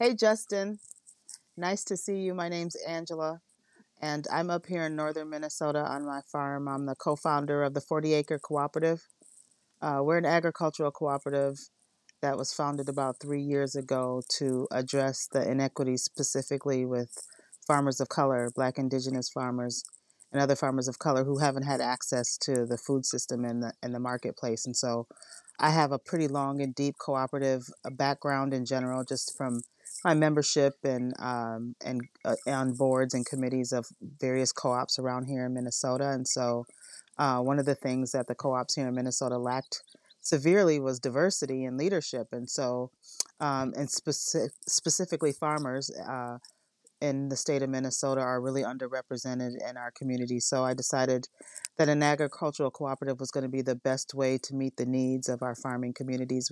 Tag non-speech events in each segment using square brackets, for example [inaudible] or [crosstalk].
Hey, Justin. Nice to see you. My name's Angela, and I'm up here in northern Minnesota on my farm. I'm the co founder of the 40 Acre Cooperative. Uh, we're an agricultural cooperative that was founded about three years ago to address the inequities specifically with farmers of color, black indigenous farmers, and other farmers of color who haven't had access to the food system in the in the marketplace. And so I have a pretty long and deep cooperative background in general, just from my membership and um, and uh, on boards and committees of various co-ops around here in Minnesota. And so uh, one of the things that the co-ops here in Minnesota lacked severely was diversity and leadership. And so, um, and specific, specifically farmers uh, in the state of Minnesota are really underrepresented in our community. So I decided that an agricultural cooperative was going to be the best way to meet the needs of our farming communities.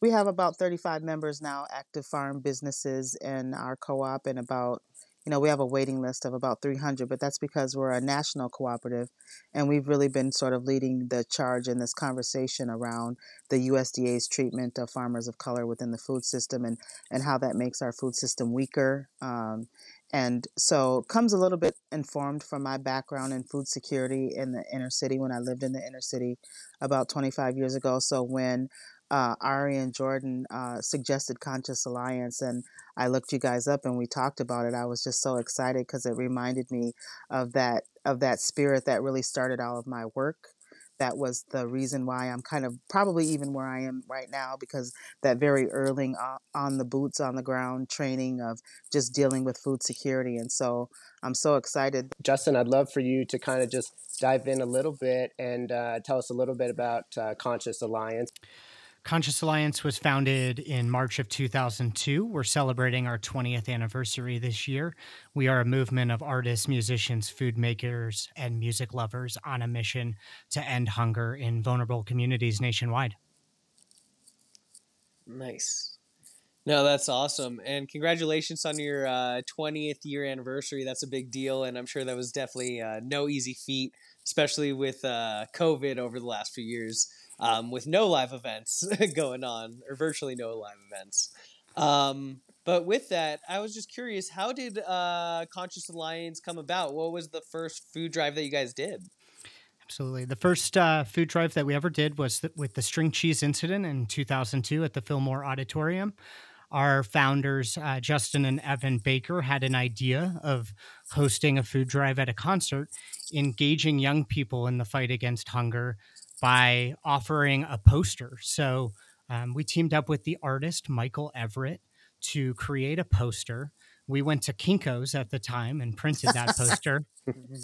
We have about 35 members now, active farm businesses in our co op, and about you know, we have a waiting list of about 300, but that's because we're a national cooperative and we've really been sort of leading the charge in this conversation around the USDA's treatment of farmers of color within the food system and, and how that makes our food system weaker. Um, and so comes a little bit informed from my background in food security in the inner city when I lived in the inner city about 25 years ago. So when uh, Ari and Jordan uh, suggested Conscious Alliance, and I looked you guys up and we talked about it. I was just so excited because it reminded me of that of that spirit that really started all of my work. That was the reason why I'm kind of probably even where I am right now because that very early uh, on the boots on the ground training of just dealing with food security. And so I'm so excited. Justin, I'd love for you to kind of just dive in a little bit and uh, tell us a little bit about uh, Conscious Alliance. Conscious Alliance was founded in March of 2002. We're celebrating our 20th anniversary this year. We are a movement of artists, musicians, food makers, and music lovers on a mission to end hunger in vulnerable communities nationwide. Nice. No, that's awesome. And congratulations on your uh, 20th year anniversary. That's a big deal. And I'm sure that was definitely uh, no easy feat, especially with uh, COVID over the last few years um, with no live events [laughs] going on, or virtually no live events. Um, but with that, I was just curious, how did uh, Conscious Alliance come about? What was the first food drive that you guys did? Absolutely. The first uh, food drive that we ever did was th- with the string cheese incident in 2002 at the Fillmore Auditorium. Our founders, uh, Justin and Evan Baker, had an idea of hosting a food drive at a concert, engaging young people in the fight against hunger by offering a poster. So um, we teamed up with the artist Michael Everett to create a poster. We went to Kinko's at the time and printed that [laughs] poster.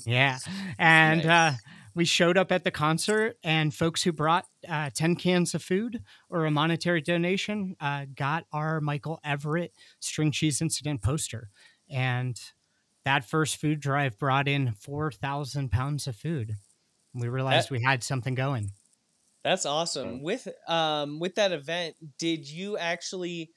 yeah. And nice. uh, we showed up at the concert, and folks who brought uh, 10 cans of food or a monetary donation uh, got our Michael Everett string cheese incident poster. And that first food drive brought in 4,000 pounds of food we realized that, we had something going. That's awesome. With um with that event, did you actually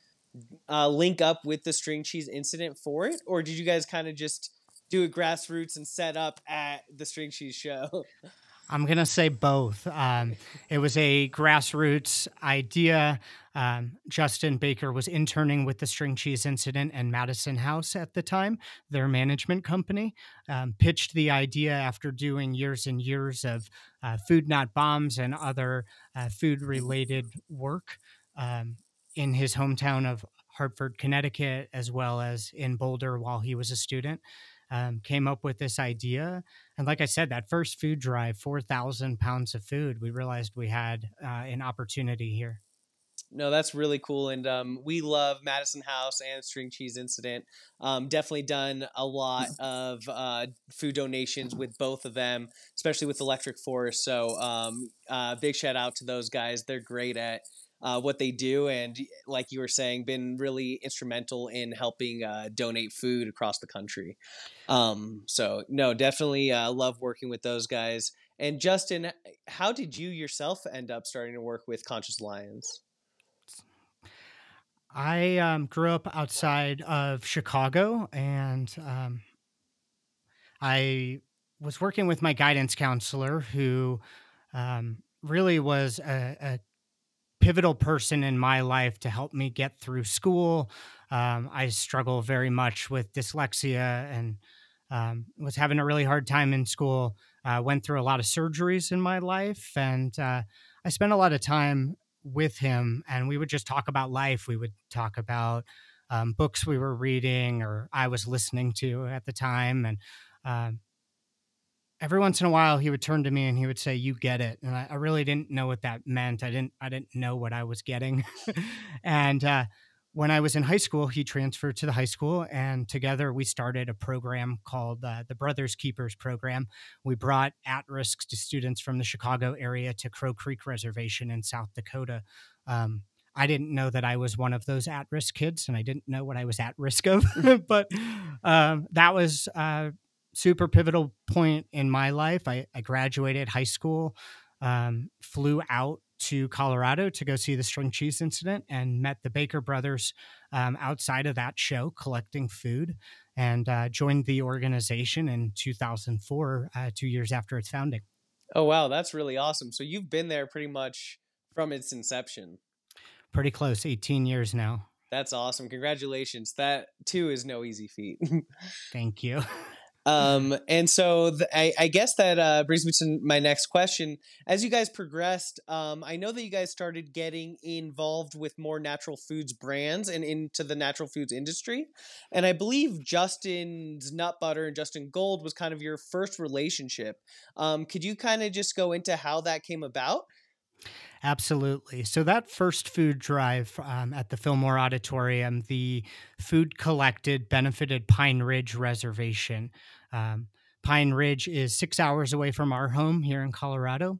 uh, link up with the string cheese incident for it, or did you guys kind of just do it grassroots and set up at the string cheese show? [laughs] I'm going to say both. Um, it was a grassroots idea. Um, Justin Baker was interning with the String Cheese Incident and Madison House at the time, their management company. Um, pitched the idea after doing years and years of uh, Food Not Bombs and other uh, food related work um, in his hometown of Hartford, Connecticut, as well as in Boulder while he was a student um, came up with this idea. And like I said, that first food drive, 4,000 pounds of food, we realized we had uh, an opportunity here. No, that's really cool. And um, we love Madison House and String Cheese Incident. Um, definitely done a lot [laughs] of uh, food donations with both of them, especially with Electric Forest. So, um, uh, big shout out to those guys. They're great at uh, what they do, and like you were saying, been really instrumental in helping uh, donate food across the country. Um, so no, definitely uh, love working with those guys. And Justin, how did you yourself end up starting to work with Conscious Alliance? I um, grew up outside of Chicago, and um, I was working with my guidance counselor, who um, really was a, a pivotal person in my life to help me get through school, Um, I struggle very much with dyslexia and um, was having a really hard time in school. Uh, went through a lot of surgeries in my life, and uh, I spent a lot of time with him. And we would just talk about life. We would talk about um, books we were reading or I was listening to at the time, and um, every once in a while he would turn to me and he would say you get it. And i, I really didn't know what that meant. I didn't i didn't know what i was getting. [laughs] And uh, when i was in high school he transferred to the high school and together we started a program called uh, the brothers keepers program. We brought at-risk to students from the chicago area to crow creek reservation in south dakota. Um, I didn't know that I was one of those at risk kids and I didn't know what I was at risk of. [laughs] but um, that was uh, super pivotal point in my life. I, I graduated high school, um, flew out to Colorado to go see the string cheese incident and met the Baker brothers um, outside of that show collecting food and uh, joined the organization in 2004, uh, two years after its founding. Oh, wow. That's really awesome. So you've been there pretty much from its inception. Pretty close, 18 years now. That's awesome. Congratulations. That too is no easy feat. [laughs] Thank you. [laughs] Um, and so I, I, guess that uh, brings me to my next question. As you guys progressed, um, I know that you guys started getting involved with more natural foods brands and into the natural foods industry. And I believe Justin's Nut Butter and Justin Gold was kind of your first relationship. Um, could you kind of just go into how that came about? Absolutely. So that first food drive um, at the Fillmore Auditorium, the food collected benefited Pine Ridge Reservation. Um, Pine Ridge is six hours away from our home here in Colorado.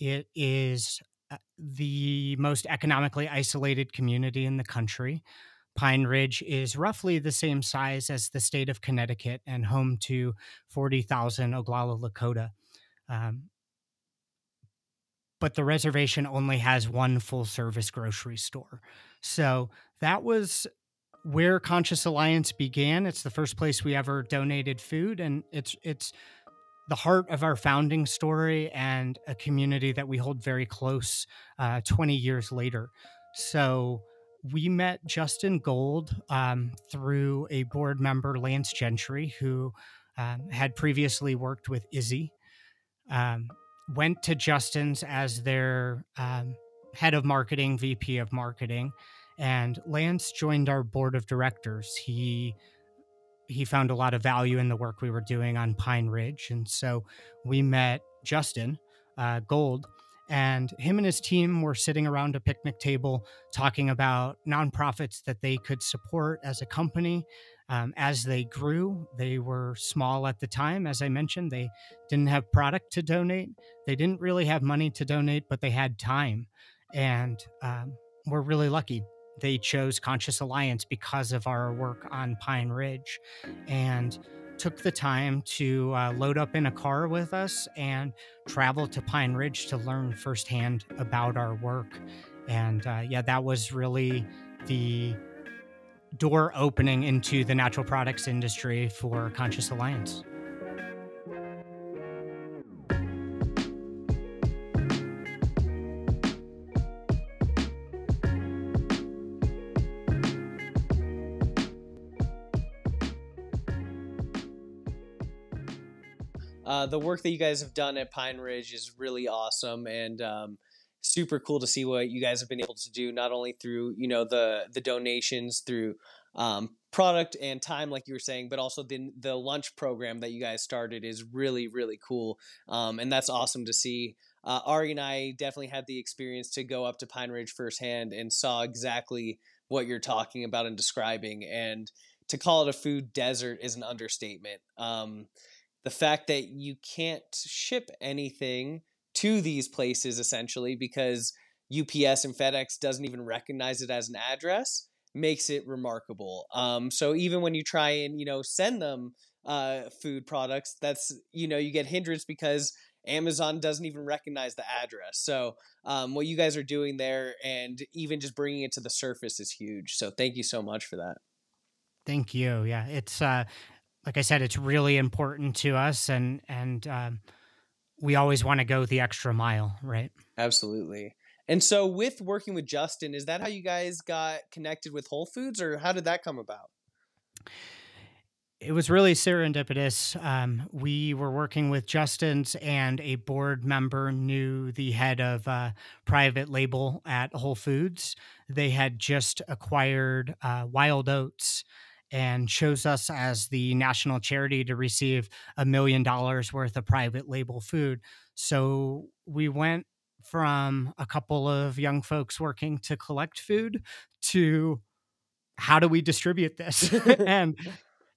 It is uh, the most economically isolated community in the country. Pine Ridge is roughly the same size as the state of Connecticut and home to 40,000 Oglala Lakota. Um, but the reservation only has one full service grocery store. So that was where Conscious Alliance began. It's the first place we ever donated food, and it's it's the heart of our founding story and a community that we hold very close uh, 20 years later. So we met Justin Gold um, through a board member, Lance Gentry, who um, had previously worked with Izze. Um, went to Justin's as their um, head of marketing, VP of marketing, and Lance joined our board of directors. He he found a lot of value in the work we were doing on Pine Ridge, and so we met Justin uh, Gold, and him and his team were sitting around a picnic table talking about nonprofits that they could support as a company um, as they grew, they were small at the time. As I mentioned, they didn't have product to donate. They didn't really have money to donate, but they had time. And um, we're really lucky. They chose Conscious Alliance because of our work on Pine Ridge and took the time to uh, load up in a car with us and travel to Pine Ridge to learn firsthand about our work. And uh, yeah, that was really the door opening into the natural products industry for Conscious Alliance. Uh, the work that you guys have done at Pine Ridge is really awesome, and um, super cool to see what you guys have been able to do not only through you know the the donations through um, product and time like you were saying but also the the lunch program that you guys started is really really cool. Um, and that's awesome to see. Uh, Ari and I definitely had the experience to go up to Pine Ridge firsthand and saw exactly what you're talking about and describing and to call it a food desert is an understatement. Um, the fact that you can't ship anything to these places essentially because UPS and FedEx doesn't even recognize it as an address makes it remarkable. Um, so even when you try and you know send them uh, food products, that's you know you get hindrance because Amazon doesn't even recognize the address. So um, what you guys are doing there and even just bringing it to the surface is huge. So thank you so much for that. Thank you. Yeah, it's uh, like I said, it's really important to us, and and um, we always want to go the extra mile, right? Absolutely. And so, with working with Justin, is that how you guys got connected with Whole Foods, or how did that come about? it was really serendipitous. Um, we were working with Justin's, and a board member knew the head of uh, private label at Whole Foods. They had just acquired uh, Wild Oats and chose us as the national charity to receive a million dollars worth of private label food. So we went from a couple of young folks working to collect food to how do we distribute this? [laughs] [laughs] and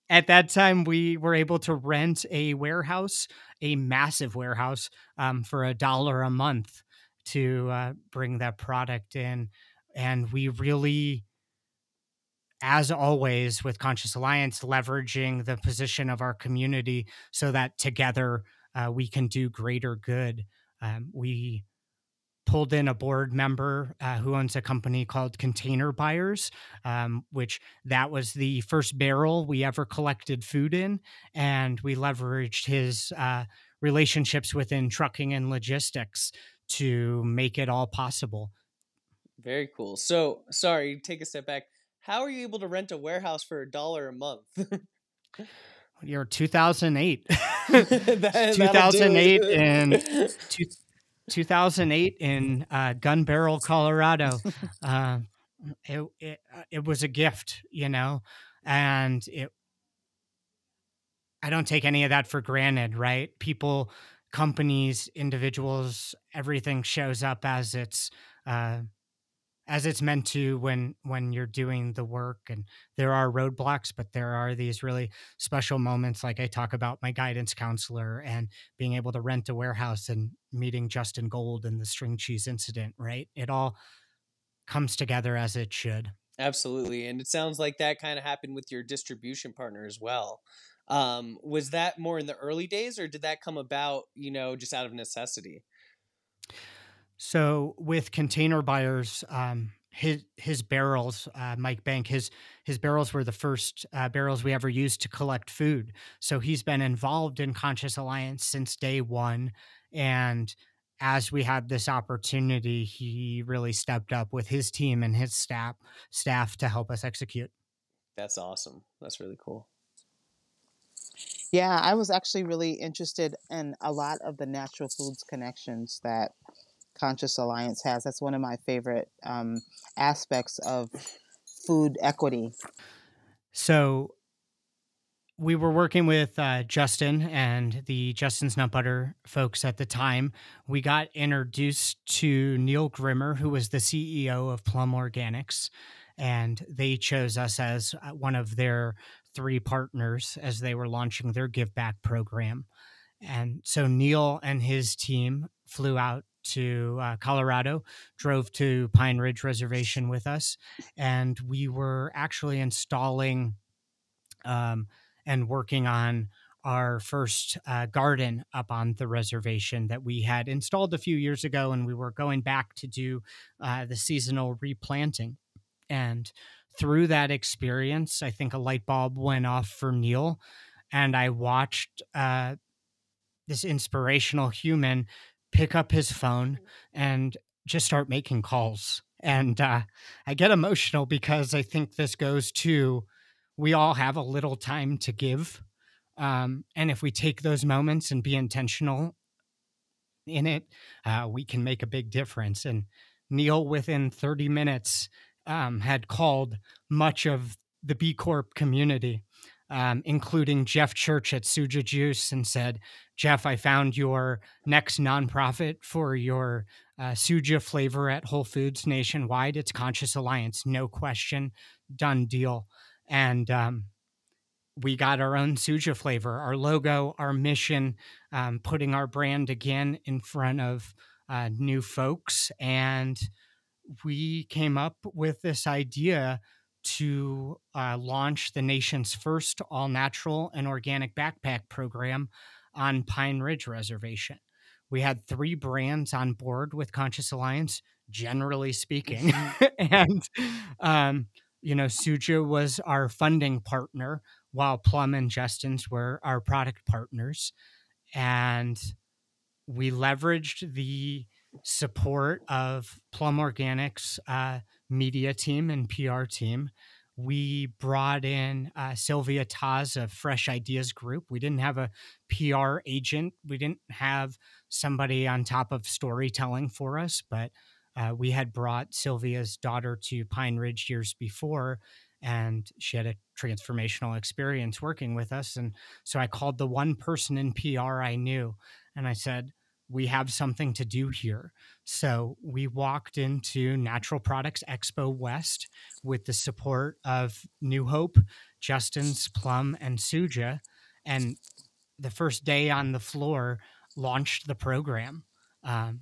at that time we were able to rent a warehouse a massive warehouse um, for a dollar a month to uh, bring that product in and we really as always with conscious alliance leveraging the position of our community so that together uh, we can do greater good um, we pulled in a board member uh, who owns a company called Container Buyers, um, which that was the first barrel we ever collected food in, and we leveraged his uh, relationships within trucking and logistics to make it all possible. Very cool. So, sorry, take a step back. How are you able to rent a warehouse for a dollar a month? [laughs] You're 2008. [laughs] [laughs] that, 2008 and 2008 in uh, Gunbarrel, Colorado. Uh, it, it, uh, it was a gift, you know, and it. I don't take any of that for granted, right? People, companies, individuals, everything shows up as it's uh, as it's meant to when when you're doing the work and there are roadblocks but there are these really special moments like i talk about my guidance counselor and being able to rent a warehouse and meeting justin gold and the string cheese incident right? It all comes together as it should. Absolutely and it sounds like that kind of happened with your distribution partner as well. Um, was that more in the early days or did that come about you know just out of necessity so with container buyers, um, his his barrels, uh, Mike Bank, his his barrels were the first uh, barrels we ever used to collect food. So he's been involved in Conscious Alliance since day one, and as we had this opportunity, he really stepped up with his team and his staff staff to help us execute. That's awesome. That's really cool. Yeah, I was actually really interested in a lot of the natural foods connections that Conscious Alliance has. That's one of my favorite um, aspects of food equity. So we were working with uh, Justin and the Justin's Nut Butter folks at the time. We got introduced to Neil Grimmer, who was the CEO of Plum Organics, and they chose us as uh, one of their three partners as they were launching their Give Back program. And so Neil and his team flew out to uh, Colorado, drove to Pine Ridge Reservation with us, and we were actually installing um, and working on our first uh, garden up on the reservation that we had installed a few years ago, and we were going back to do uh, the seasonal replanting. And through that experience, I think a light bulb went off for Neil, and I watched uh, this inspirational human pick up his phone and just start making calls. And uh, I get emotional because I think this goes to we all have a little time to give. Um, and if we take those moments and be intentional in it, uh, we can make a big difference. And Neil, within 30 minutes, um, had called much of the B Corp community um, including Jeff Church at Suja Juice, and said, Jeff, I found your next nonprofit for your uh, Suja flavor at Whole Foods nationwide. It's Conscious Alliance, no question, done deal. And um, we got our own Suja flavor, our logo, our mission, um, putting our brand again in front of uh, new folks. And we came up with this idea to uh, launch the nation's first all natural and organic backpack program on Pine Ridge Reservation. We had three brands on board with Conscious Alliance, generally speaking. [laughs] and, um, you know, Suja was our funding partner, while Plum and Justin's were our product partners. And we leveraged the support of Plum Organics uh, media team and PR team, we brought in uh, Sylvia Tawse of Fresh Ideas Group. We didn't have a PR agent, we didn't have somebody on top of storytelling for us, but uh, we had brought Sylvia's daughter to Pine Ridge years before, and she had a transformational experience working with us. And so I called the one person in PR I knew, and I said, we have something to do here. So we walked into Natural Products Expo West with the support of New Hope, Justin's Plum, and Suja. And the first day on the floor, launched the program. Um,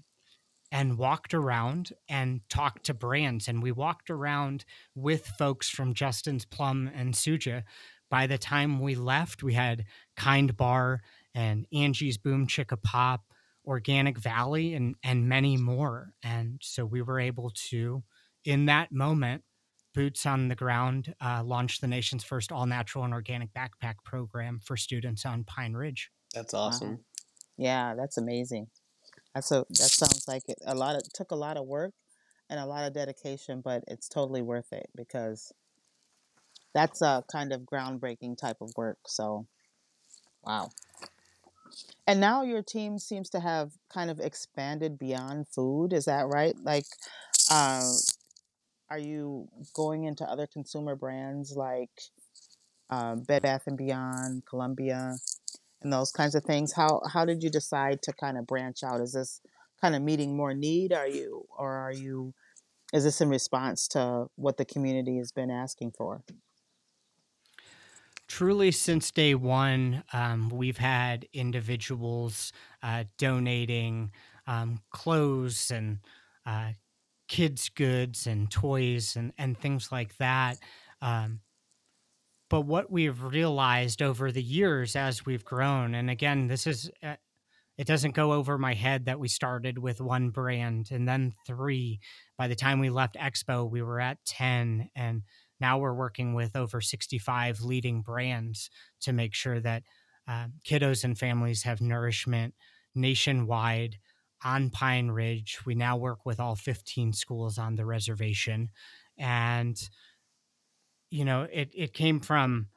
and walked around and talked to brands. And we walked around with folks from Justin's Plum and Suja. By the time we left, we had Kind Bar and Angie's Boom Chicka Pop Organic Valley and and many more. And so we were able to, in that moment, boots on the ground, uh, launch the nation's first all natural and organic backpack program for students on Pine Ridge. That's awesome. Wow. Yeah, that's amazing. That's a that sounds like it, a lot of took a lot of work and a lot of dedication, but it's totally worth it because that's a kind of groundbreaking type of work. So, wow. And now your team seems to have kind of expanded beyond food. Is that right? Like, uh, are you going into other consumer brands like um, Bed Bath and Beyond, Columbia, and those kinds of things? How how did you decide to kind of branch out? Is this kind of meeting more need? Are you or are you? Is this in response to what the community has been asking for? Truly since day one um, we've had individuals uh, donating um, clothes and uh, kids goods and toys and, and things like that um, but what we've realized over the years as we've grown and again this is uh, it doesn't go over my head that we started with one brand and then three. By the time we left expo we were at 10 and now we're working with over 65 leading brands to make sure that uh, kiddos and families have nourishment nationwide on Pine Ridge. We now work with all 15 schools on the reservation. And, you know, it, it came from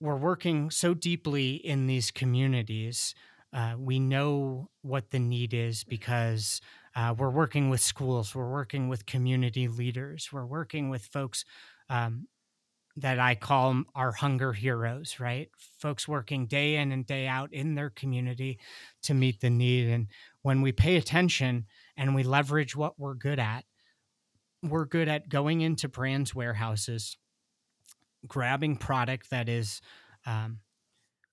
we're working so deeply in these communities. Uh, we know what the need is because uh, we're working with schools, we're working with community leaders, we're working with folks um, that I call our hunger heroes, right? Folks working day in and day out in their community to meet the need. And when we pay attention and we leverage what we're good at, we're good at going into brands' warehouses, grabbing product that is um,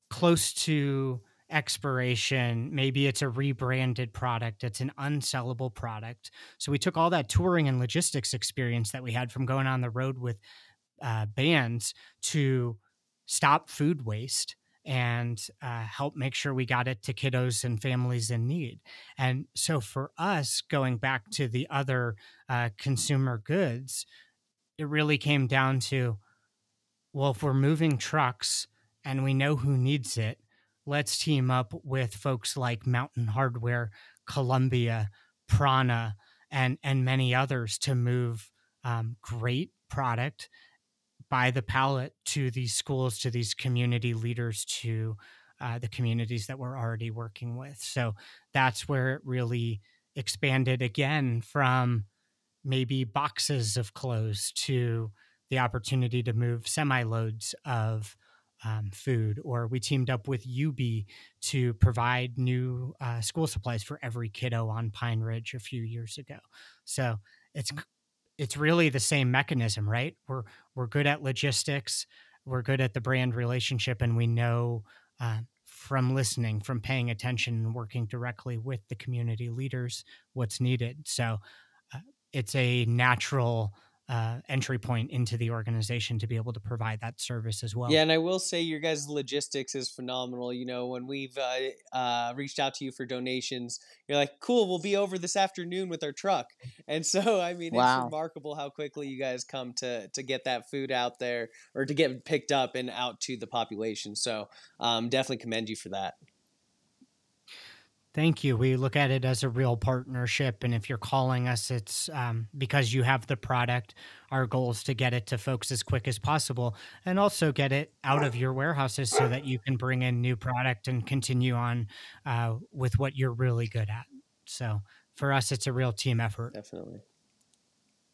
close to expiration. Maybe it's a rebranded product, it's an unsellable product. So we took all that touring and logistics experience that we had from going on the road with uh, bands to stop food waste and uh, help make sure we got it to kiddos and families in need. And so for us, going back to the other uh, consumer goods, it really came down to well, if we're moving trucks and we know who needs it, let's team up with folks like Mountain Hardwear, Columbia, Prana, and and many others to move um, great product by the pallet to these schools, to these community leaders, to uh, the communities that we're already working with. So that's where it really expanded again from maybe boxes of clothes to the opportunity to move semi loads of um, food, or we teamed up with UB to provide new uh, school supplies for every kiddo on Pine Ridge a few years ago. So it's it's really the same mechanism, right? We're we're good at logistics, we're good at the brand relationship, and we know uh, from listening, from paying attention, and working directly with the community leaders what's needed. So uh, it's a natural uh, entry point into the organization to be able to provide that service as well. Yeah, and I will say your guys' logistics is phenomenal. You know, when we've uh, uh, reached out to you for donations, you're like, "Cool, we'll be over this afternoon with our truck." And so, I mean, wow. it's remarkable how quickly you guys come to to get that food out there or to get picked up and out to the population. So, um, definitely commend you for that. Thank you. We look at it as a real partnership. And if you're calling us, it's um, because you have the product. Our goal is to get it to folks as quick as possible and also get it out of your warehouses so that you can bring in new product and continue on uh, with what you're really good at. So for us, it's a real team effort. Definitely.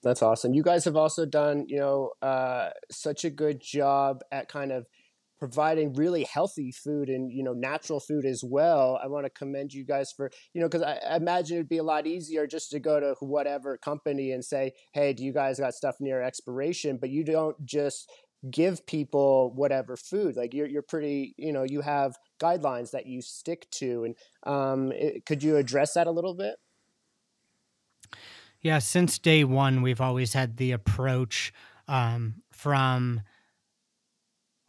That's awesome. You guys have also done, you know, uh, such a good job at kind of providing really healthy food and you know natural food as well i want to commend you guys for you know because I, I, imagine it'd be a lot easier just to go to whatever company and say hey do you guys got stuff near expiration? But you don't just give people whatever food like you're, you're pretty you know you have guidelines that you stick to and um, it, could you address that a little bit? Yeah since day one we've always had the approach um, from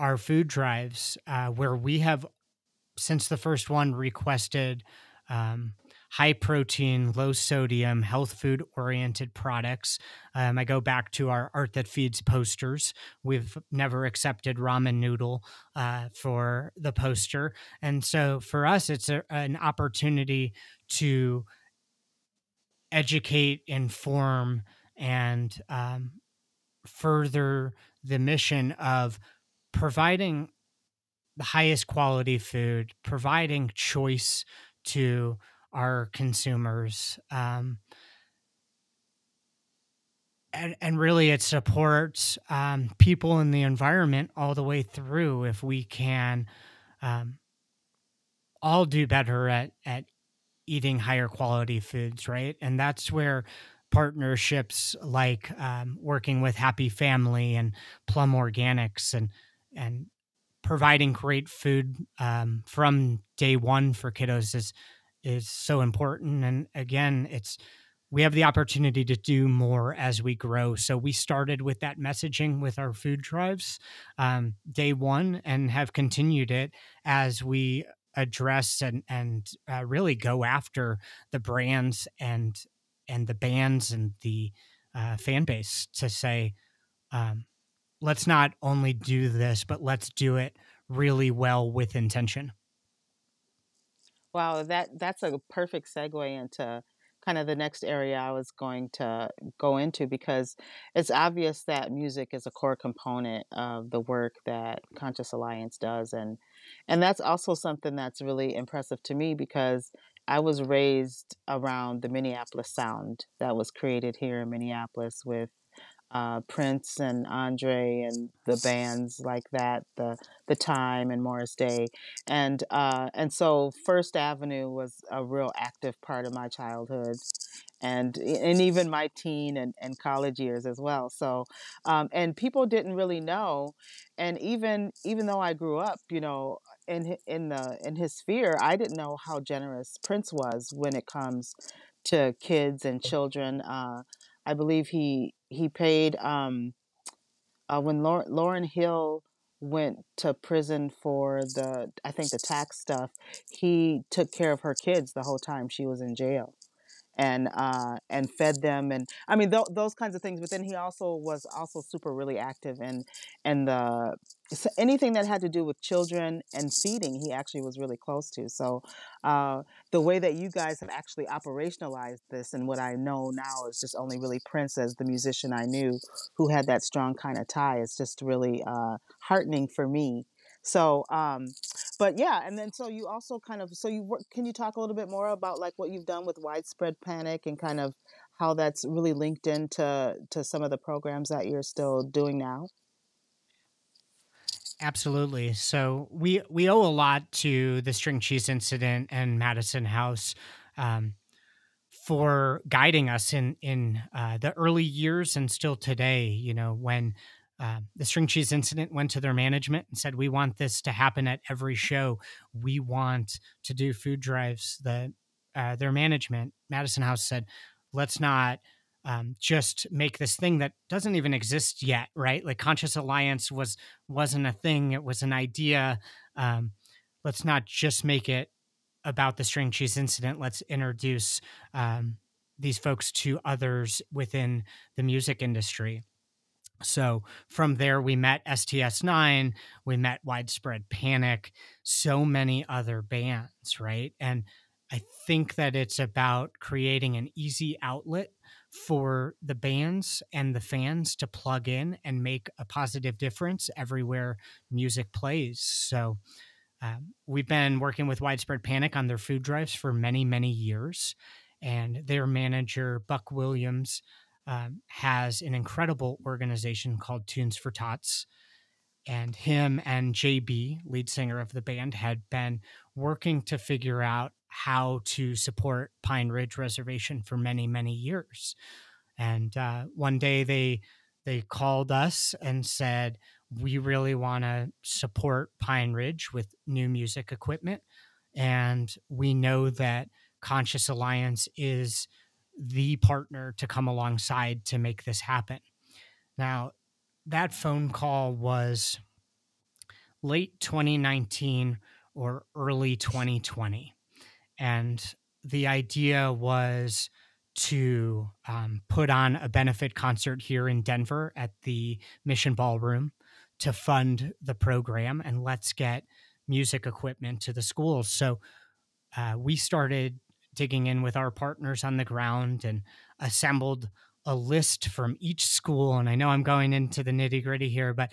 our food drives uh, where we have since the first one requested um, high protein low sodium health food oriented products. Um, i go back to our art that feeds posters. We've never accepted ramen noodle uh, for the poster. And so for us it's a, an opportunity to educate inform and um, further the mission of providing the highest quality food, providing choice to our consumers. Um, and, and really, it supports um, people in the environment all the way through. If we can um, all do better at, at eating higher quality foods, right? And that's where partnerships like um, working with Happy Family and Plum Organics and and providing great food um, from day one for kiddos is is so important. And again, it's we have the opportunity to do more as we grow. So we started with that messaging with our food drives um, day one, and have continued it as we address and and uh, really go after the brands and and the bands and the uh, fan base to say um, let's not only do this, but let's do it really well with intention. Wow, that that's a perfect segue into kind of the next area I was going to go into because it's obvious that music is a core component of the work that Conscious Alliance does and and that's also something that's really impressive to me because I was raised around the Minneapolis sound that was created here in Minneapolis with uh, Prince and Andre and the bands like that, the the Time and Morris Day, and uh, and so First Avenue was a real active part of my childhood, and and even my teen and, and college years as well. So, um, and people didn't really know, and even even though I grew up, you know, in in the in his sphere, I didn't know how generous Prince was when it comes to kids and children. Uh, I believe he he paid um, uh, when Lauren, Lauryn Hill went to prison for the I think the tax stuff. He took care of her kids the whole time she was in jail and uh, and fed them and I mean th- those kinds of things. But then he also was also super really active and and the so anything that had to do with children and feeding, he actually was really close to. So uh, the way that you guys have actually operationalized this and what I know now is just only really Prince as the musician I knew who had that strong kind of tie. It's just really uh, heartening for me so, um, but yeah, and then so you also kind of so you work. Can you talk a little bit more about like what you've done with widespread panic and kind of how that's really linked into to some of the programs that you're still doing now? Absolutely. So we we owe a lot to the string cheese incident and Madison House um, for guiding us in in uh, the early years and still today. You know when uh, the string cheese incident went to their management and said, "We want this to happen at every show. We want to do food drives." That uh, their management, Madison House, said, "Let's not." Um, just make this thing that doesn't even exist yet, right? Like Conscious Alliance was wasn't a thing; it was an idea. Um, let's not just make it about the string cheese incident. Let's introduce um, these folks to others within the music industry. So from there, we met STS9, we met Widespread Panic, so many other bands, right? And I think that it's about creating an easy outlet for the bands and the fans to plug in and make a positive difference everywhere music plays. So, um, we've been working with Widespread Panic on their food drives for many, many years. And their manager, Buck Williams, um, has an incredible organization called Tunes for Tots. And him and JB, lead singer of the band, had been working to figure out how to support Pine Ridge Reservation for many, many years. And uh, one day they they called us and said, "We really want to support Pine Ridge with new music equipment, and we know that Conscious Alliance is the partner to come alongside to make this happen." Now, that phone call was late 2019 or early 2020 and the idea was to um, put on a benefit concert here in Denver at the Mission Ballroom to fund the program and let's get music equipment to the schools. So uh, we started digging in with our partners on the ground and assembled a list from each school. And I know I'm going into the nitty gritty here, but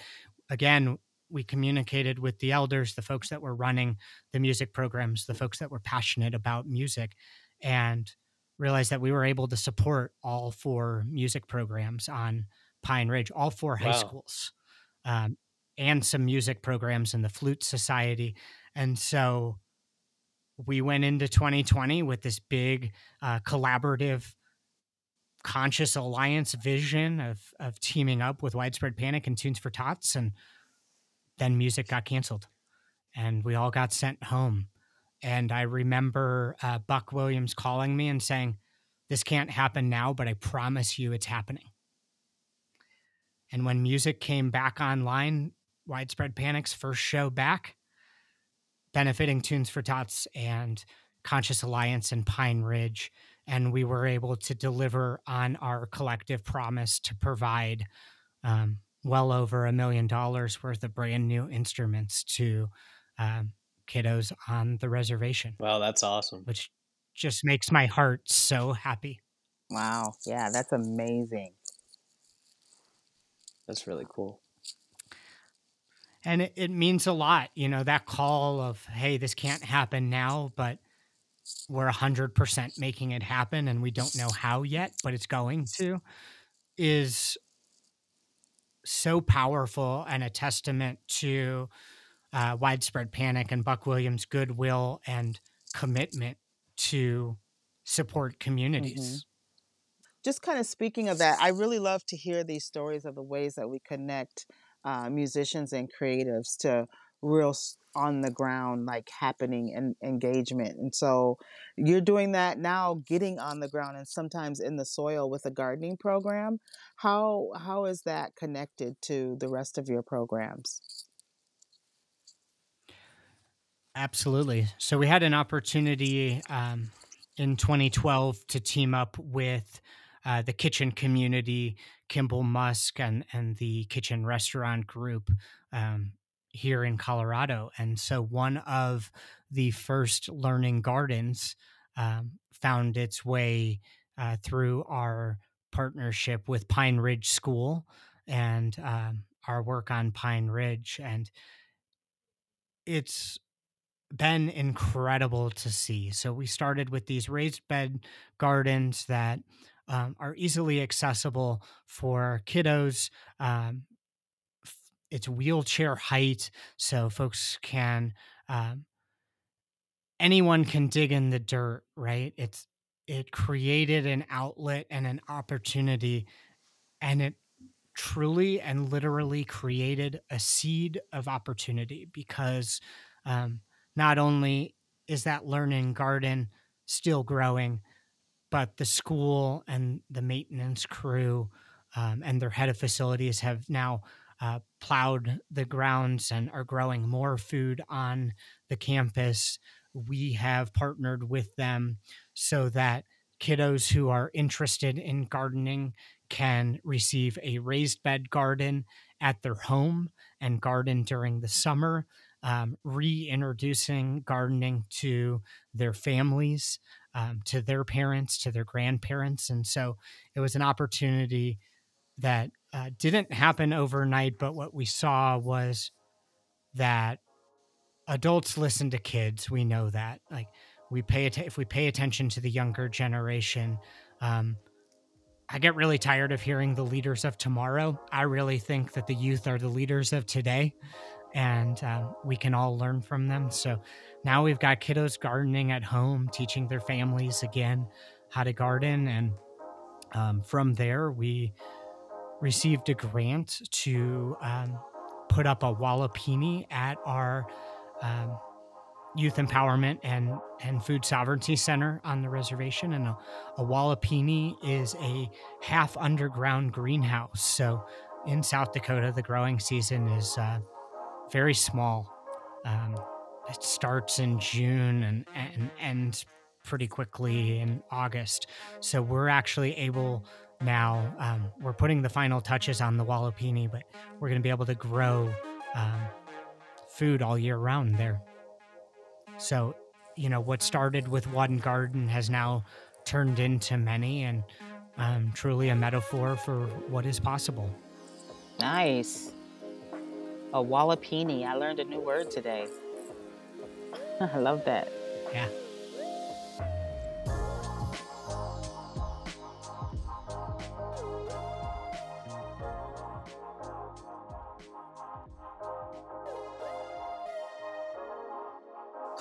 again, we communicated with the elders, the folks that were running the music programs, the folks that were passionate about music, and realized that we were able to support all four music programs on Pine Ridge, all four high schools, um, and some music programs in the Flute Society. And so we went into 2020 with this big uh, collaborative conscious alliance vision of of teaming up with widespread panic and tunes for tots and then music got canceled and we all got sent home. And i remember uh, buck williams calling me and saying this can't happen now but i promise you it's happening. And when music came back online widespread panic's first show back benefiting tunes for tots and conscious alliance and pine ridge and we were able to deliver on our collective promise to provide um, well over a million dollars worth of brand new instruments to um, kiddos on the reservation, Wow, that's awesome. which just makes my heart so happy. Wow. Yeah, that's amazing. That's really cool. And it, it means a lot, you know, that call of, hey, this can't happen now, but we're 100% making it happen and we don't know how yet, but it's going to, is so powerful and a testament to uh, widespread panic and Buck Williams' goodwill and commitment to support communities. Just kind of speaking of that, I really love to hear these stories of the ways that we connect uh, musicians and creatives to real on the ground, like happening and engagement. And so you're doing that now, getting on the ground and sometimes in the soil with a gardening program. How how is that connected to the rest of your programs? Absolutely. So we had an opportunity um, in 2012 to team up with uh, the kitchen community, Kimball Musk, and and the kitchen restaurant group um, here in Colorado. And so one of the first learning gardens um, found its way uh, through our partnership with Pine Ridge School and um, our work on Pine Ridge, and it's been incredible to see. So we started with these raised bed gardens that um, are easily accessible for kiddos. Um, it's wheelchair height, so folks can um, anyone can dig in the dirt. Right? It's it created an outlet and an opportunity, and it truly and literally created a seed of opportunity because um, not only is that learning garden still growing, but the school and the maintenance crew um, and their head of facilities have now uh, plowed the grounds and are growing more food on the campus. We have partnered with them so that kiddos who are interested in gardening can receive a raised bed garden at their home and garden during the summer um, reintroducing gardening to their families, um, to their parents, to their grandparents. And so it was an opportunity that uh, didn't happen overnight, but what we saw was that adults listen to kids. We know that. Like we pay att- if we pay attention to the younger generation. Um, I get really tired of hearing the leaders of tomorrow. I really think that the youth are the leaders of today, and um, we can all learn from them. So now we've got kiddos gardening at home, teaching their families again how to garden, and um, from there we received a grant to um, put up a walipini at our um, youth empowerment and and food sovereignty center on the reservation and a, a walipini is a half underground greenhouse so in south dakota the growing season is uh, very small um, it starts in june and, and ends pretty quickly in august so we're actually able now um, we're putting the final touches on the walipini but we're going to be able to grow um, food all year round there so, you know, what started with one garden has now turned into many and um, truly a metaphor for what is possible. Nice. A walipini. I learned a new word today. [laughs] I love that. Yeah.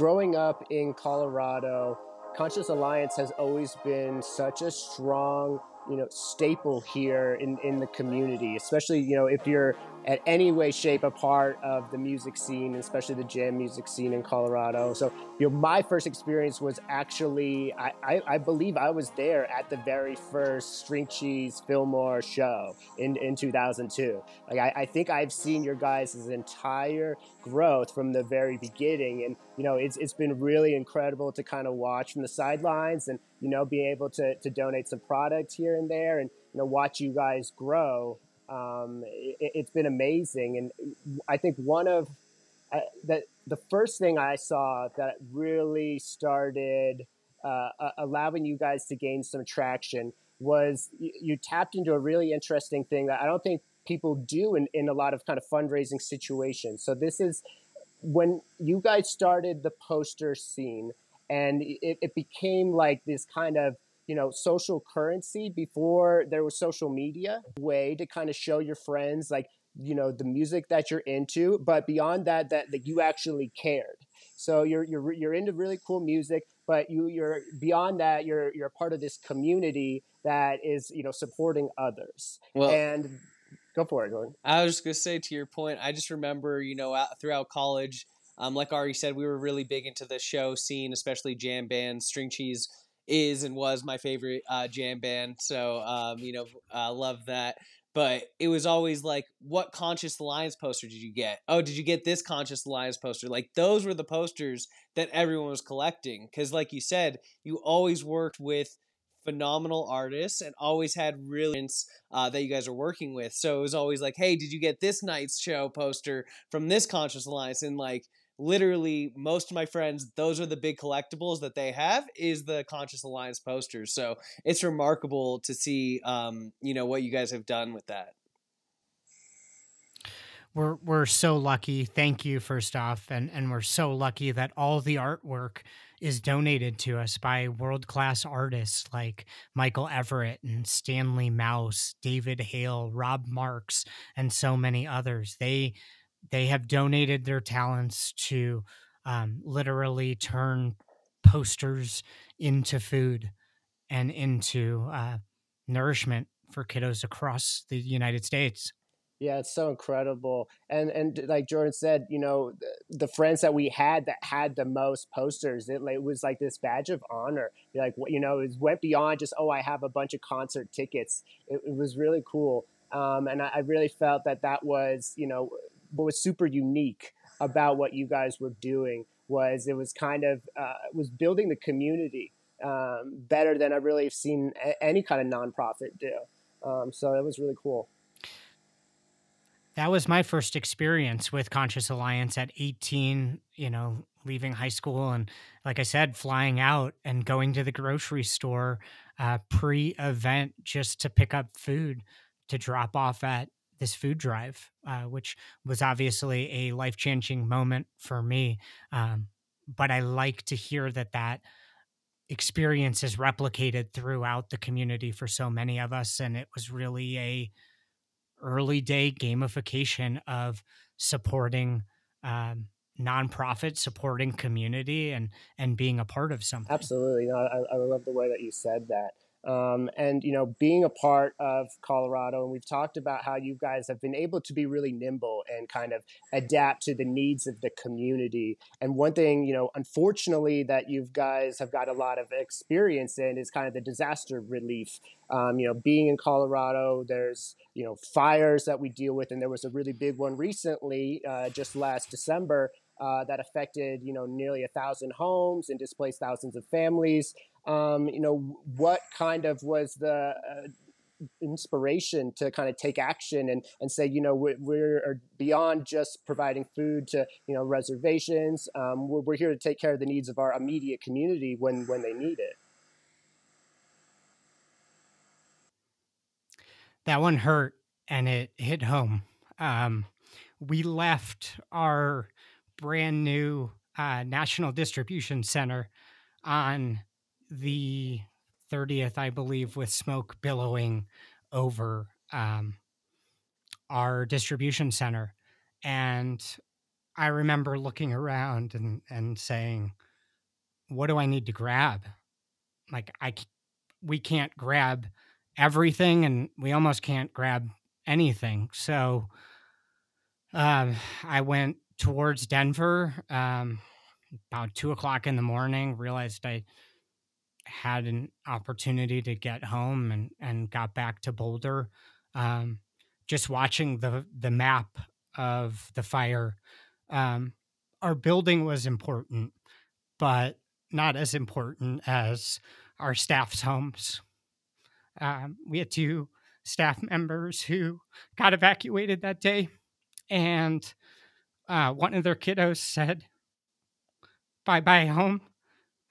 growing up in Colorado, Conscious Alliance has always been such a strong, you know, staple here in, in the community, especially, you know, if you're at any way, shape, a part of the music scene, especially the jam music scene in Colorado. So, you know, my first experience was actually, I, I, I believe I was there at the very first String Cheese Fillmore show in, in 2002. Like, I, I think I've seen your guys' entire growth from the very beginning. And, you know, it's, it's been really incredible to kind of watch from the sidelines and, you know, being able to, to donate some product here and there and, you know, watch you guys grow um, it, has been amazing, and I think one of uh, that the first thing I saw that really started uh, allowing you guys to gain some traction was you, you, tapped into a really interesting thing that I don't think people do in, in a lot of kind of fundraising situations. So this is when you guys started the poster scene, and it, it became like this kind of you know social currency before there was social media way to kind of show your friends like you know the music that you're into but beyond that that, that you actually cared so you're you're you're into really cool music but you you're beyond that you're you're a part of this community that is you know supporting others well and go for it Jordan. i was just going to say to your point i just remember you know throughout college um, like Ari said, we were really big into the show scene, especially jam bands. String Cheese is and was my favorite uh, jam band. So um, you know, uh, love that. But it was always like, what Conscious Alliance poster did you get? Oh, did you get this Conscious Alliance poster? Like those were the posters that everyone was collecting. Because, like you said, you always worked with phenomenal artists and always had really uh, that you guys are working with. So it was always like, hey, did you get this night's show poster from this Conscious Alliance? And like literally most of my friends those are the big collectibles that they have is the conscious alliance posters. So it's remarkable to see um, you know what you guys have done with that. We're we're so lucky. Thank you first off. And and we're so lucky that all the artwork is donated to us by world class artists like Michael Everett and Stanley Mouse, David Hale, Rob Marks, and so many others. They they have donated their talents to um, literally turn posters into food and into uh, nourishment for kiddos across the United States. Yeah, it's so incredible. And and like Jordan said, you know, the, friends that we had that had the most posters, it, it was like this badge of honor. Like you know, it went beyond just oh, I have a bunch of concert tickets. It, it was really cool. Um, and I, I really felt that that was, you know, what was super unique about what you guys were doing was it was kind of uh, was building the community um, better than I've really seen a- any kind of nonprofit do. Um, so it was really cool. that was my first experience with Conscious Alliance at 18, you know, leaving high school. And like I said, flying out and going to the grocery store uh, pre event just to pick up food to drop off at this food drive, uh, which was obviously a life changing moment for me. Um, but I like to hear that that experience is replicated throughout the community for so many of us. And it was really a early day gamification of supporting um, nonprofit supporting community and and being a part of something absolutely no, I, I love the way that you said that um, and you know being a part of colorado and we've talked about how you guys have been able to be really nimble and kind of adapt to the needs of the community and one thing you know unfortunately that you guys have got a lot of experience in is kind of the disaster relief um, you know being in colorado there's you know fires that we deal with and there was a really big one recently uh, just last december uh, that affected you know nearly a thousand homes and displaced thousands of families. Um, you know what kind of was the uh, inspiration to kind of take action and, and say, you know, we're, we're beyond just providing food to, you know, reservations. Um, we're, we're here to take care of the needs of our immediate community when, when they need it. That one hurt and it hit home. Um, we left our brand new uh, national distribution center on the 30th, I believe, with smoke billowing over um, our distribution center. And I remember looking around and, and saying, what do I need to grab? Like, I, we can't grab everything and we almost can't grab anything. So um, I went towards Denver um, about two o'clock in the morning. Realized I had an opportunity to get home and and got back to Boulder. Um, just watching the the map of the fire, um, our building was important, but not as important as our staff's homes. Um, we had two staff members who got evacuated that day, and uh, one of their kiddos said, Bye bye home.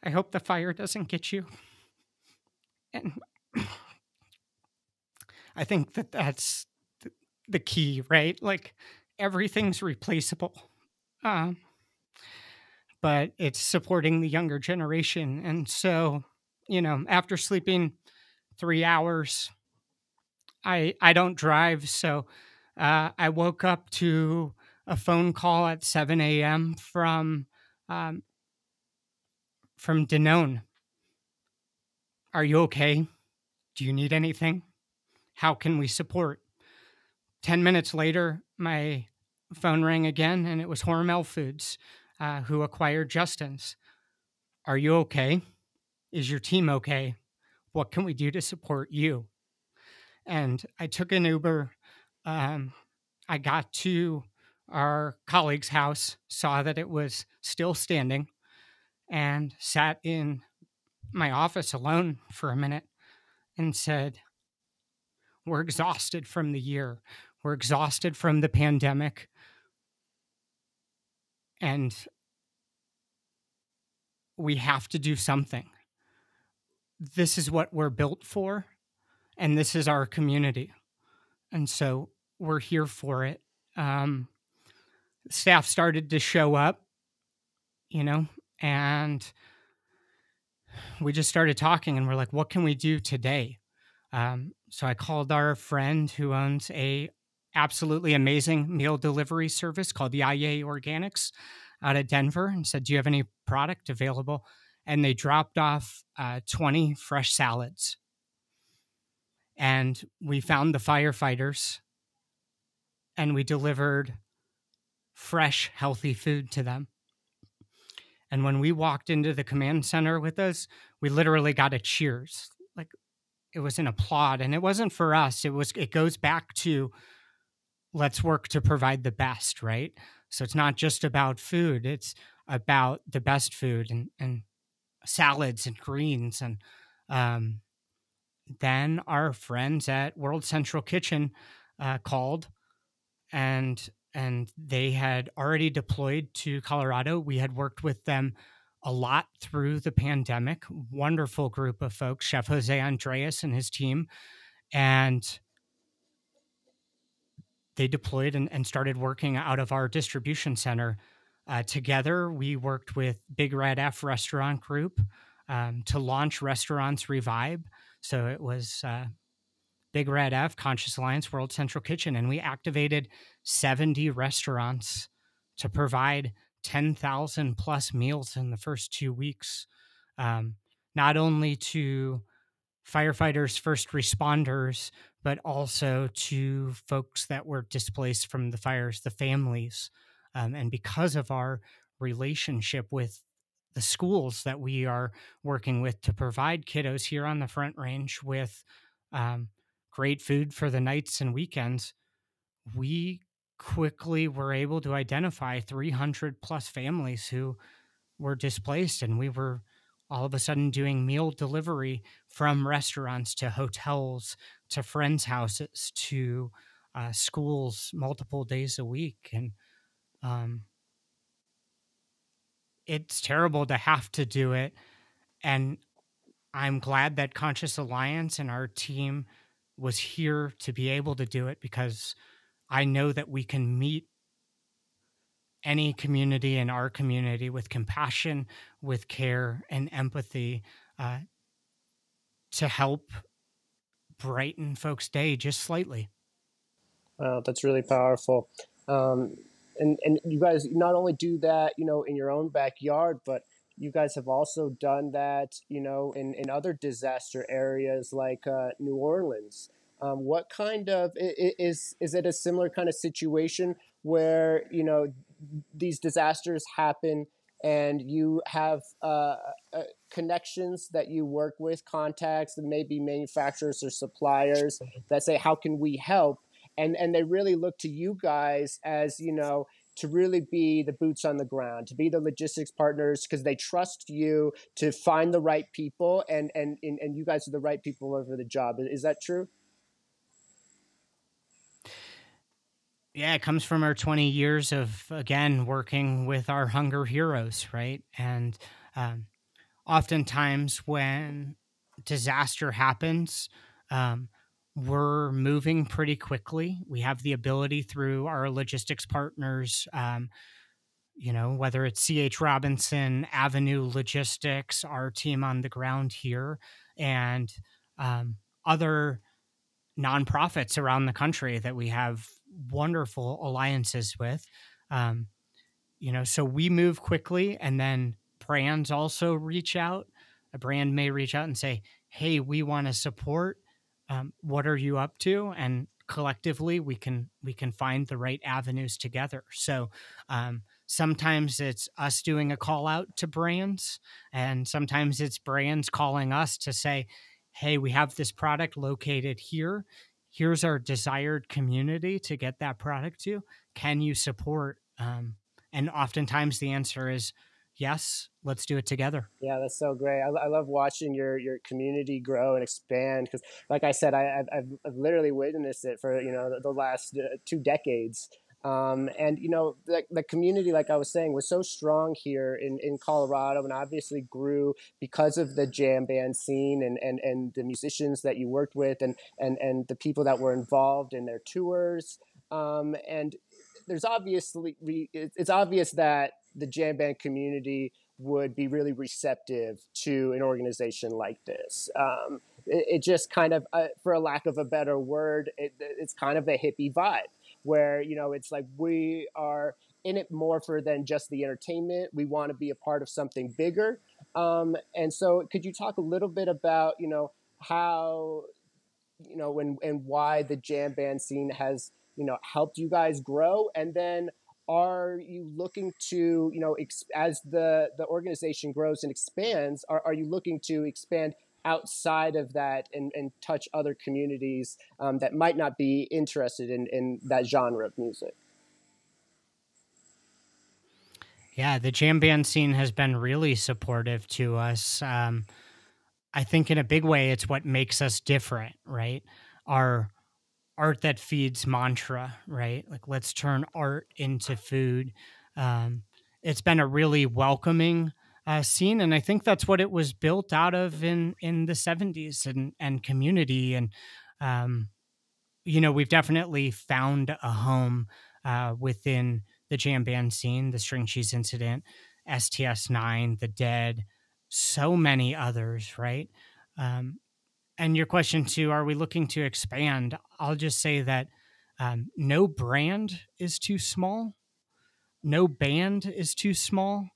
I hope the fire doesn't get you. And I think that that's the key, right? Like everything's replaceable. Um, but it's supporting the younger generation. And so, you know, after sleeping three hours, I I don't drive, so uh, I woke up to a phone call at 7 a.m. from um, from Danone. Are you okay? Do you need anything? How can we support? 10 minutes later, my phone rang again, and it was Hormel Foods uh, who acquired Justin's. Are you okay? Is your team okay? What can we do to support you? And I took an Uber. Um, I got to our colleague's house, saw that it was still standing, and sat in my office alone for a minute and said, We're exhausted from the year. We're exhausted from the pandemic. And we have to do something. This is what we're built for, and this is our community. And so we're here for it. Um, staff started to show up, you know, and we just started talking and we're like, what can we do today? Um, so I called our friend who owns a absolutely amazing meal delivery service called the IA Organics out of Denver and said, do you have any product available? And they dropped off uh, 20 fresh salads. And we found the firefighters and we delivered fresh, healthy food to them. And when we walked into the command center with us, we literally got a cheers. Like it was an applaud. And it wasn't for us. It was it goes back to let's work to provide the best, right? So it's not just about food, it's about the best food and, and salads and greens. And um, then our friends at World Central Kitchen uh, called and and they had already deployed to Colorado. We had worked with them a lot through the pandemic. Wonderful group of folks, Chef Jose Andrés and his team. And they deployed and, and started working out of our distribution center. Uh, together, we worked with Big Red F Restaurant Group um, to launch Restaurants Revive. So it was uh, Big Red F, Conscious Alliance, World Central Kitchen, and we activated 70 restaurants to provide 10,000 plus meals in the first two weeks, um, not only to firefighters, first responders, but also to folks that were displaced from the fires, the families. Um, and because of our relationship with the schools that we are working with to provide kiddos here on the Front Range with um, great food for the nights and weekends, we quickly were able to identify 300 plus families who were displaced and we were all of a sudden doing meal delivery from restaurants to hotels to friends houses to uh, schools multiple days a week and um, it's terrible to have to do it and i'm glad that conscious alliance and our team was here to be able to do it because I know that we can meet any community in our community with compassion, with care, and empathy uh, to help brighten folks' day just slightly. Wow, that's really powerful. Um, and and you guys not only do that, you know, in your own backyard, but you guys have also done that, you know, in, in other disaster areas like uh, New Orleans. Um, what kind of is is it a similar kind of situation where you know these disasters happen and you have uh, uh, connections that you work with, contacts that maybe manufacturers or suppliers that say, "How can we help?" and and they really look to you guys as you know to really be the boots on the ground, to be the logistics partners because they trust you to find the right people and, and and and you guys are the right people over the job. Is that true? Yeah, it comes from our 20 years of, again, working with our hunger heroes, right? And um, oftentimes when disaster happens, um, we're moving pretty quickly. We have the ability through our logistics partners, um, you know, whether it's CH Robinson, Avenue Logistics, our team on the ground here, and um, other nonprofits around the country that we have wonderful alliances with. Um, you know, so we move quickly, and then brands also reach out. A brand may reach out and say, "Hey, we want to support. Um, what are you up to?" And collectively, we can we can find the right avenues together. So um, sometimes it's us doing a call out to brands, and sometimes it's brands calling us to say, hey, we have this product located here. Here's our desired community to get that product to. Can you support? Um, and oftentimes the answer is yes. Let's do it together. Yeah, that's so great. I, I love watching your your community grow and expand because, like I said, I, have I've literally witnessed it for you know the, the last uh, two decades. Um, and you know the, the community like i was saying was so strong here in, in colorado and obviously grew because of the jam band scene and, and, and the musicians that you worked with and, and, and the people that were involved in their tours um, and there's obviously it's obvious that the jam band community would be really receptive to an organization like this um, it, it, just kind of uh, for a lack of a better word it, it's kind of a hippie vibe where you know it's like we are in it more for than just the entertainment. We want to be a part of something bigger. Um, and so, could you talk a little bit about you know how you know and and why the jam band scene has you know helped you guys grow, and then are you looking to you know ex- as the the organization grows and expands are, are you looking to expand outside of that and, and touch other communities um, that might not be interested in, in that genre of music. Yeah, the jam band scene has been really supportive to us. Um, I think in a big way, it's what makes us different, right? Our art that feeds mantra, right? Like let's turn art into food. Um, it's been a really welcoming uh, scene, and I think that's what it was built out of in in the '70s and and community. And um, you know, we've definitely found a home uh, within the jam band scene, the String Cheese Incident, STS Nine, The Dead, so many others, right? Um, and your question too, are we looking to expand? I'll just say that um, no brand is too small, no band is too small,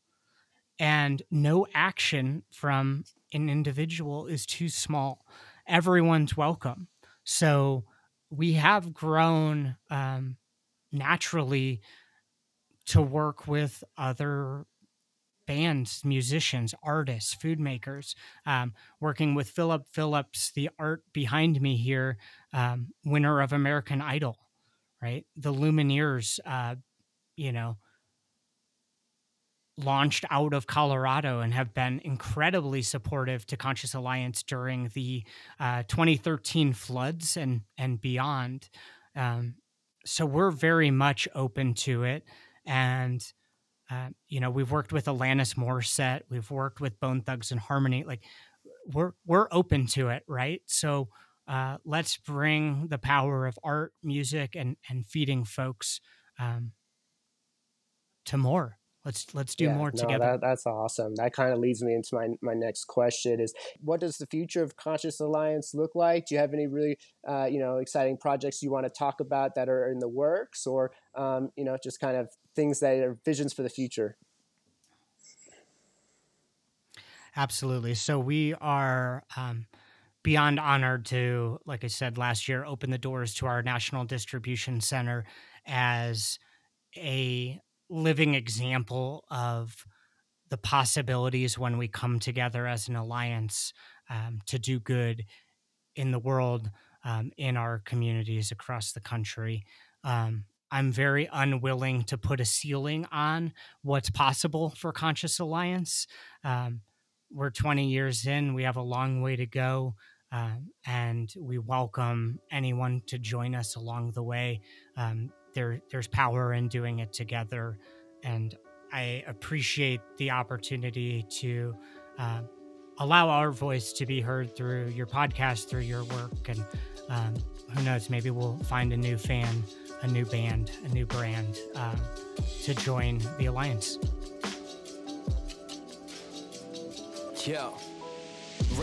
and no action from an individual is too small. Everyone's welcome. So we have grown um, naturally to work with other bands, musicians, artists, food makers, um, working with Philip Phillips, the art behind me here, um, winner of American Idol, right? The Lumineers, uh, you know, launched out of Colorado and have been incredibly supportive to Conscious Alliance during the uh, 2013 floods and and beyond. Um, so we're very much open to it, and uh, you know we've worked with Alanis Morissette, we've worked with Bone Thugs and Harmony. Like we're we're open to it, right? So. Uh, let's bring the power of art, music, and and feeding folks um, to more let's let's do yeah, more no, together that, that's awesome that kind of leads me into my, my next question is what does the future of conscious alliance look like do you have any really uh, you know exciting projects you want to talk about that are in the works or um, you know just kind of things that are visions for the future absolutely so we are um, beyond honored to like i said last year open the doors to our national distribution center as a living example of the possibilities when we come together as an alliance um, to do good in the world, um, in our communities across the country. Um, I'm very unwilling to put a ceiling on what's possible for Conscious Alliance. Um, we're 20 years in, we have a long way to go. Uh, and we welcome anyone to join us along the way. Um, there there's power in doing it together and i appreciate the opportunity to uh, allow our voice to be heard through your podcast through your work and um, who knows maybe we'll find a new fan a new band a new brand um, to join the alliance. Yeah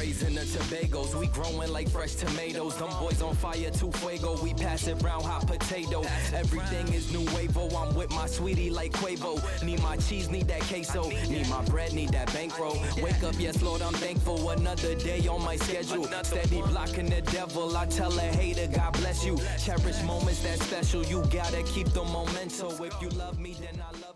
Raising the Tobagos, we growing like fresh tomatoes. Them boys on fire, too fuego. We pass it round hot potato. Everything is new wavo. I'm with my sweetie like Quavo. Need my cheese, need that queso. Need my bread, need that bankroll. Wake up, yes, Lord, I'm thankful. Another day on my schedule. Steady blocking the devil. I tell a hater, God bless you. Cherish moments that special. You gotta keep the momentum. If you love me, then I love